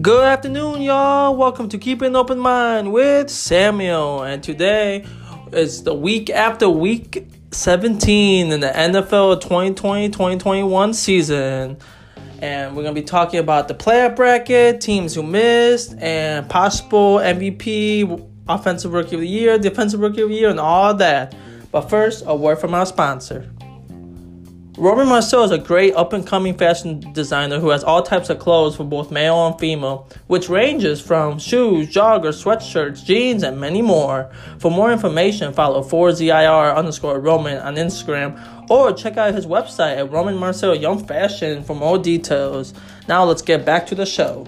Good afternoon, y'all. Welcome to Keep an Open Mind with Samuel. And today is the week after week 17 in the NFL 2020 2021 season. And we're going to be talking about the player bracket, teams who missed, and possible MVP, offensive rookie of the year, defensive rookie of the year, and all that. But first, a word from our sponsor. Roman Marcel is a great up and coming fashion designer who has all types of clothes for both male and female, which ranges from shoes, joggers, sweatshirts, jeans, and many more. For more information, follow 4ZIR underscore Roman on Instagram or check out his website at Roman Marcel Young Fashion for more details. Now let's get back to the show.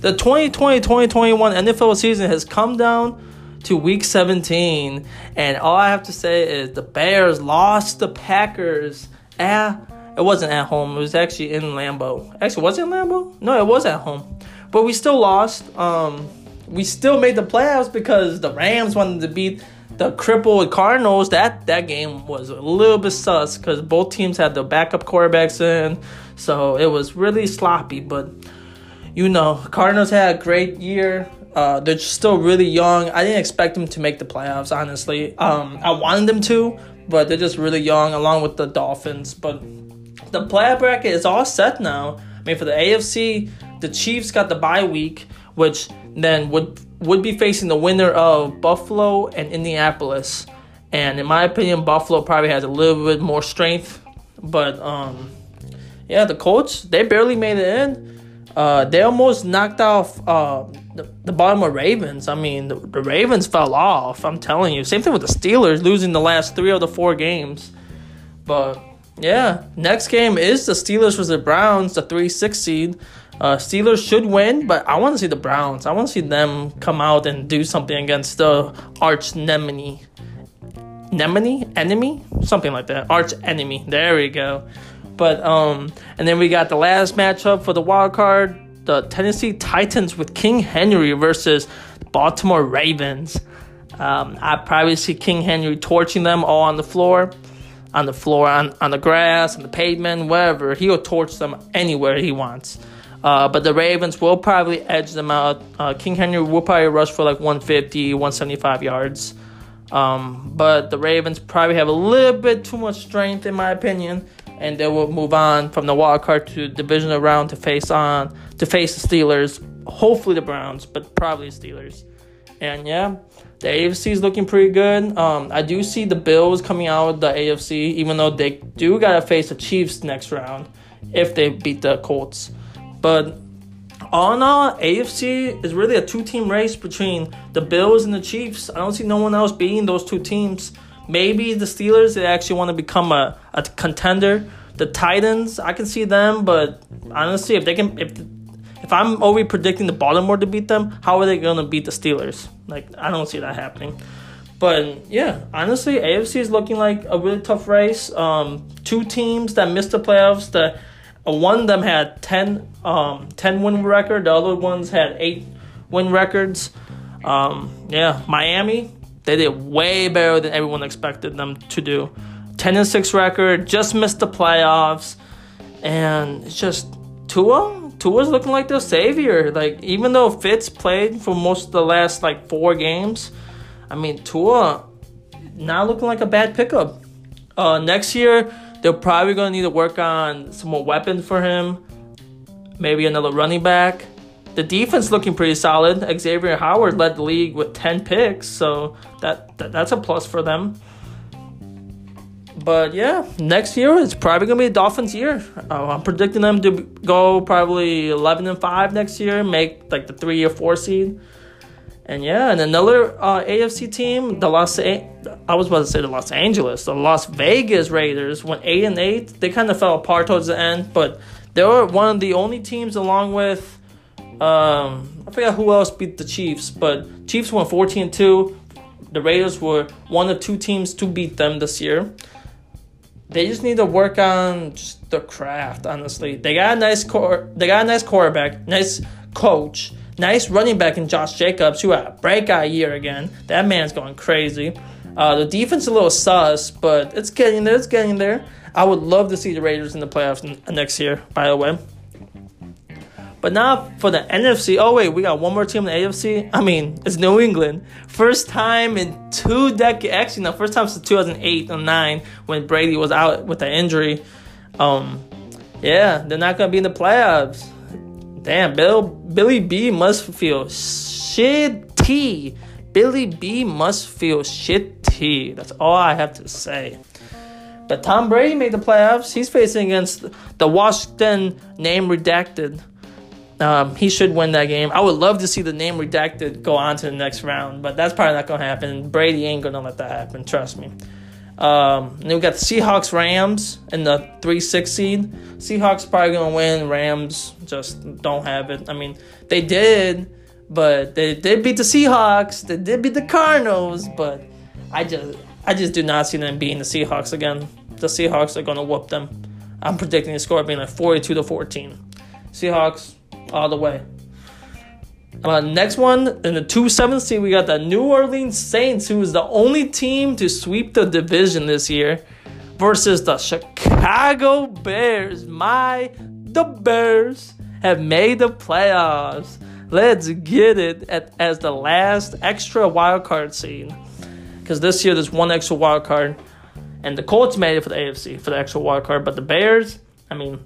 The 2020 2021 NFL season has come down to week 17. And all I have to say is the Bears lost the Packers at it wasn't at home. It was actually in Lambeau. Actually, was it in Lambeau? No, it was at home. But we still lost. Um, we still made the playoffs because the Rams wanted to beat the crippled Cardinals. That that game was a little bit sus because both teams had the backup quarterbacks in, so it was really sloppy. But you know, Cardinals had a great year. Uh, they're still really young. I didn't expect them to make the playoffs, honestly. Um, I wanted them to, but they're just really young, along with the Dolphins. But the playoff bracket is all set now. I mean, for the AFC, the Chiefs got the bye week, which then would would be facing the winner of Buffalo and Indianapolis. And in my opinion, Buffalo probably has a little bit more strength. But um, yeah, the Colts they barely made it in. Uh, they almost knocked off uh, the, the Baltimore Ravens. I mean, the, the Ravens fell off. I'm telling you. Same thing with the Steelers losing the last three of the four games. But yeah, next game is the Steelers versus the Browns, the three six seed. Uh, Steelers should win, but I want to see the Browns. I want to see them come out and do something against the arch nemini. Nemini? Enemy? Something like that. Arch enemy. There we go. But um, and then we got the last matchup for the wild card: the Tennessee Titans with King Henry versus Baltimore Ravens. Um, I probably see King Henry torching them all on the floor, on the floor, on, on the grass, on the pavement, wherever. He'll torch them anywhere he wants. Uh, but the Ravens will probably edge them out. Uh, King Henry will probably rush for like 150, 175 yards. Um, but the Ravens probably have a little bit too much strength, in my opinion and they will move on from the wild card to divisional round to face on to face the Steelers. Hopefully the Browns, but probably Steelers. And yeah, the AFC is looking pretty good. Um, I do see the Bills coming out of the AFC, even though they do gotta face the Chiefs next round if they beat the Colts. But all in all, AFC is really a two-team race between the Bills and the Chiefs. I don't see no one else beating those two teams. Maybe the Steelers they actually want to become a, a contender. The Titans, I can see them, but honestly, if they can, if if I'm already predicting the Baltimore to beat them, how are they gonna beat the Steelers? Like I don't see that happening. But yeah, honestly, AFC is looking like a really tough race. Um, two teams that missed the playoffs. The uh, one of them had 10, um, 10 win record. The other ones had eight win records. Um, yeah, Miami they did way better than everyone expected them to do. 10 and 6 record, just missed the playoffs, and it's just Tua. Tua's looking like the savior. Like even though Fitz played for most of the last like four games, I mean Tua not looking like a bad pickup. Uh, next year they're probably gonna need to work on some more weapons for him. Maybe another running back the defense looking pretty solid. Xavier Howard led the league with 10 picks, so that, that that's a plus for them. But yeah, next year it's probably gonna be Dolphins year. Uh, I'm predicting them to go probably 11 and five next year, make like the three or four seed. And yeah, and another uh, AFC team, the Los A- I was about to say the Los Angeles, the Las Vegas Raiders went eight and eight. They kind of fell apart towards the end, but they were one of the only teams, along with um, I forgot who else beat the Chiefs, but Chiefs won 14 2. The Raiders were one of two teams to beat them this year. They just need to work on just the craft, honestly. They got a nice core they got a nice quarterback, nice coach, nice running back in Josh Jacobs, who had a breakout year again. That man's going crazy. Uh, the defense is a little sus, but it's getting there. It's getting there. I would love to see the Raiders in the playoffs next year. By the way. But now for the NFC. Oh wait, we got one more team in the AFC. I mean, it's New England. First time in two decades. Actually, no, first time since 2008 or nine when Brady was out with the injury. Um, yeah, they're not gonna be in the playoffs. Damn, Bill Billy B must feel shitty. Billy B must feel shitty. That's all I have to say. But Tom Brady made the playoffs. He's facing against the Washington name redacted um, he should win that game. I would love to see the name redacted go on to the next round, but that's probably not going to happen. Brady ain't going to let that happen, trust me. Um, then we got the Seahawks Rams in the 3 6 seed. Seahawks probably going to win. Rams just don't have it. I mean, they did, but they did beat the Seahawks. They did beat the Cardinals, but I just I just do not see them beating the Seahawks again. The Seahawks are going to whoop them. I'm predicting the score being like 42 to 14. Seahawks all the way. Uh, next one in the 2 7 seed, we got the New Orleans Saints, who is the only team to sweep the division this year, versus the Chicago Bears. My, the Bears have made the playoffs. Let's get it at, as the last extra wild card seed. Because this year there's one extra wild card, and the Colts made it for the AFC for the extra wild card, but the Bears, I mean,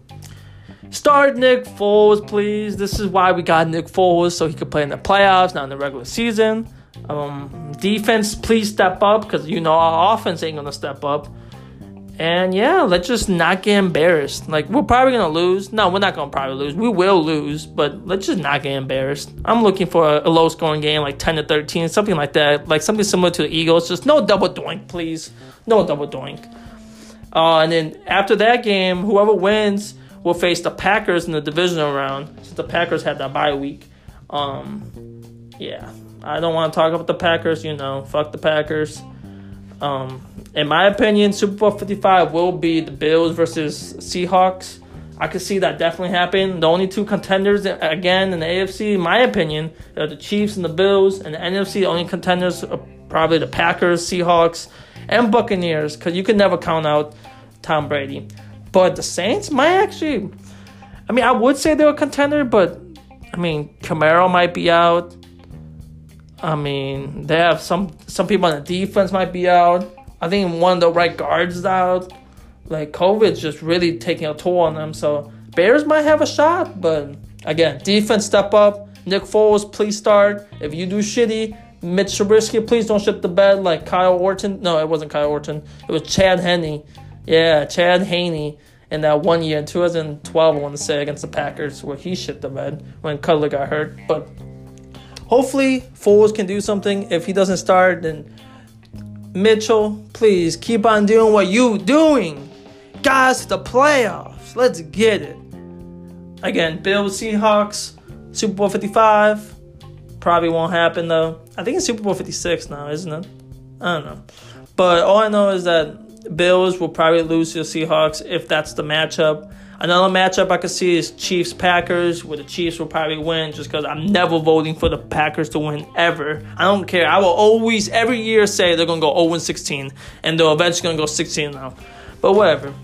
Start Nick Foles, please. This is why we got Nick Foles, so he could play in the playoffs, not in the regular season. Um, defense, please step up, because you know our offense ain't gonna step up. And yeah, let's just not get embarrassed. Like we're probably gonna lose. No, we're not gonna probably lose. We will lose, but let's just not get embarrassed. I'm looking for a, a low scoring game, like 10 to 13, something like that. Like something similar to the Eagles. Just no double doink, please. No double doink. Uh, and then after that game, whoever wins will face the Packers in the divisional round since the Packers had that bye week. Um, yeah, I don't want to talk about the Packers. You know, fuck the Packers. Um, in my opinion, Super Bowl 55 will be the Bills versus Seahawks. I could see that definitely happen. The only two contenders again in the AFC, in my opinion, are the Chiefs and the Bills. And the NFC, the only contenders are probably the Packers, Seahawks, and Buccaneers. Because you can never count out Tom Brady. But the Saints might actually. I mean, I would say they're a contender, but I mean, Kamara might be out. I mean, they have some some people on the defense might be out. I think one of the right guards out. Like COVID's just really taking a toll on them. So Bears might have a shot, but again, defense step up. Nick Foles, please start. If you do shitty, Mitch Trubisky, please don't shit the bed like Kyle Orton. No, it wasn't Kyle Orton. It was Chad Henne. Yeah, Chad Henne in that one year in 2012, I want to say, against the Packers, where he shit the bed when Cutler got hurt. But hopefully, Foles can do something. If he doesn't start, then Mitchell, please keep on doing what you doing. Guys, the playoffs. Let's get it. Again, Bills, Seahawks, Super Bowl 55. Probably won't happen though. I think it's Super Bowl 56 now, isn't it? I don't know. But all I know is that Bills will probably lose to the Seahawks if that's the matchup. Another matchup I could see is Chiefs Packers, where the Chiefs will probably win just because I'm never voting for the Packers to win ever. I don't care. I will always, every year, say they're going to go 0 16, and they're eventually going to go 16 now. But whatever.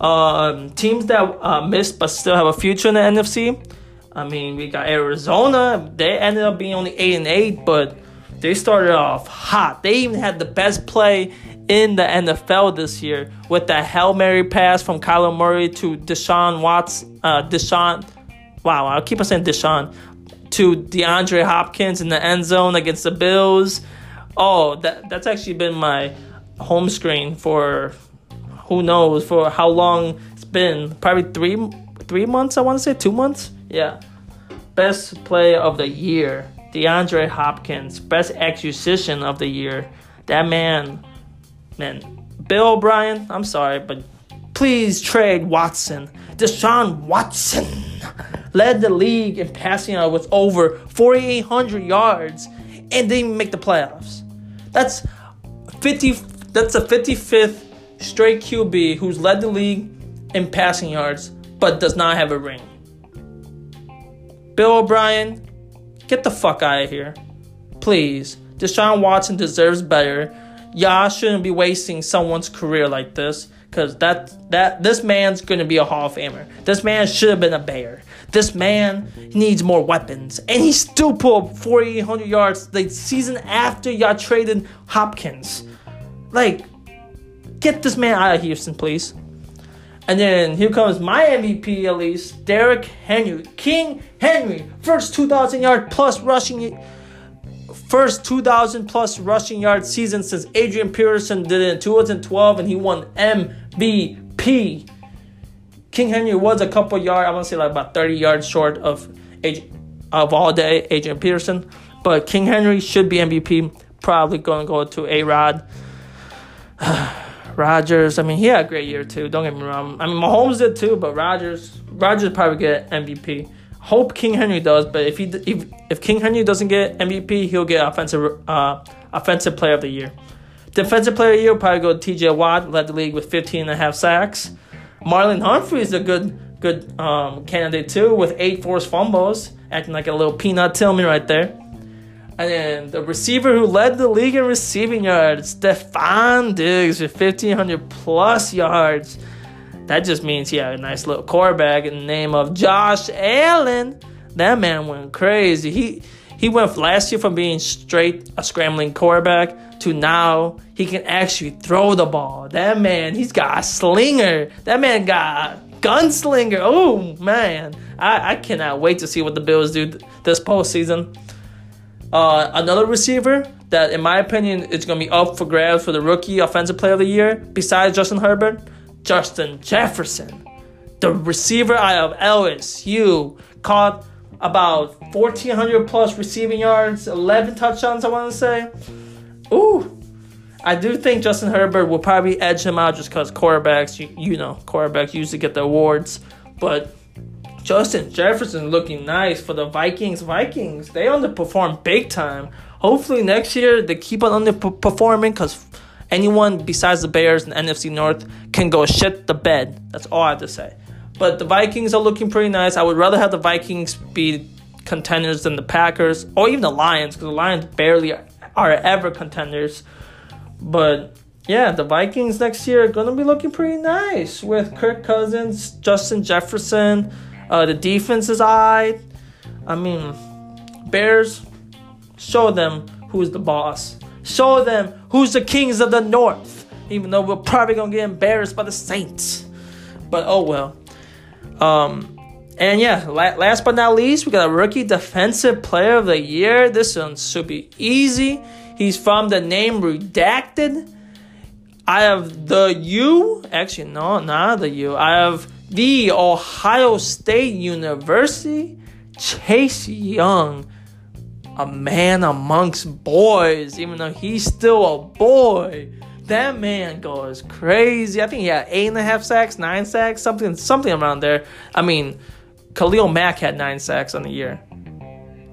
Um, teams that uh, missed but still have a future in the NFC. I mean, we got Arizona. They ended up being only 8 and 8, but they started off hot. They even had the best play in the NFL this year with the Hail Mary pass from Kyler Murray to Deshaun Watts, uh, Deshaun, wow, I keep on saying Deshaun, to DeAndre Hopkins in the end zone against the Bills. Oh, that that's actually been my home screen for who knows for how long it's been. Probably three three months. I want to say two months. Yeah, best play of the year. DeAndre Hopkins, best execution of the year. That man man, Bill O'Brien, I'm sorry, but please trade Watson. Deshaun Watson led the league in passing out with over 4,800 yards and didn't make the playoffs. That's 50. That's a 55th straight QB who's led the league in passing yards but does not have a ring. Bill O'Brien, get the fuck out of here. Please. Deshaun Watson deserves better. Y'all shouldn't be wasting someone's career like this. Cause that that this man's gonna be a Hall of Famer. This man should have been a Bear. This man needs more weapons, and he still pulled 4,800 yards the season after y'all traded Hopkins. Like, get this man out of Houston, please. And then here comes my MVP, at least, Derrick Henry, King Henry, first 2,000 yard plus rushing first 2,000 plus rushing yard season since Adrian Peterson did it in 2012 and he won MVP. King Henry was a couple yards, I want to say like about 30 yards short of of all day Adrian Peterson, but King Henry should be MVP. Probably going to go to A Rod. Rodgers, I mean, he had a great year too. Don't get me wrong. I mean, Mahomes did too, but Rodgers, Rodgers probably get MVP. Hope King Henry does, but if he if, if King Henry doesn't get MVP, he'll get offensive uh, offensive player of the year. Defensive player of the year probably go TJ Watt, led the league with 15 and a half sacks. Marlon Humphrey is a good good um, candidate too, with eight forced fumbles, acting like a little peanut Tillman right there. And then the receiver who led the league in receiving yards, Stefon Diggs, with 1,500 plus yards. That just means he had a nice little quarterback in the name of Josh Allen. That man went crazy. He he went last year from being straight a scrambling quarterback to now he can actually throw the ball. That man, he's got a slinger. That man got a gunslinger. Oh man, I, I cannot wait to see what the Bills do this postseason. Uh, another receiver that, in my opinion, is going to be up for grabs for the rookie offensive player of the year, besides Justin Herbert, Justin Jefferson, the receiver out of LSU, caught about 1,400 plus receiving yards, 11 touchdowns, I want to say. Ooh, I do think Justin Herbert will probably edge him out just because quarterbacks, you, you know, quarterbacks usually get the awards. But Justin Jefferson looking nice for the Vikings. Vikings, they underperform big time. Hopefully next year they keep on underperforming because anyone besides the Bears and NFC North can go shit the bed. That's all I have to say. But the Vikings are looking pretty nice. I would rather have the Vikings be contenders than the Packers or even the Lions because the Lions barely are ever contenders. But yeah, the Vikings next year are gonna be looking pretty nice with Kirk Cousins, Justin Jefferson. Uh, the defense is alright. I mean, Bears, show them who's the boss. Show them who's the kings of the north. Even though we're probably gonna get embarrassed by the Saints. But oh well. Um, and yeah, last but not least, we got a rookie defensive player of the year. This one should be easy. He's from the name Redacted. I have the U. Actually, no, not the U. I have the Ohio State University. Chase Young a man amongst boys, even though he's still a boy. That man goes crazy. I think he had eight and a half sacks, nine sacks, something, something around there. I mean, Khalil Mack had nine sacks on the year.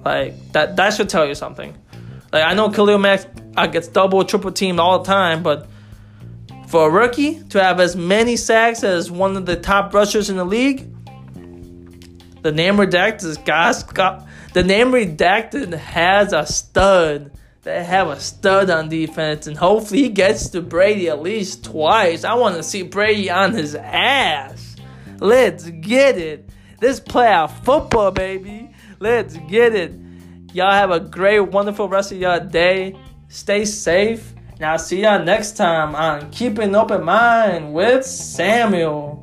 Like that, that should tell you something. Like I know Khalil Mack gets double, triple teamed all the time, but for a rookie to have as many sacks as one of the top rushers in the league, the name redacted is Gas the name redacted has a stud. They have a stud on defense, and hopefully he gets to Brady at least twice. I want to see Brady on his ass. Let's get it. Let's play our football, baby. Let's get it. Y'all have a great, wonderful rest of your day. Stay safe. And I'll see y'all next time on Keeping Open Mind with Samuel.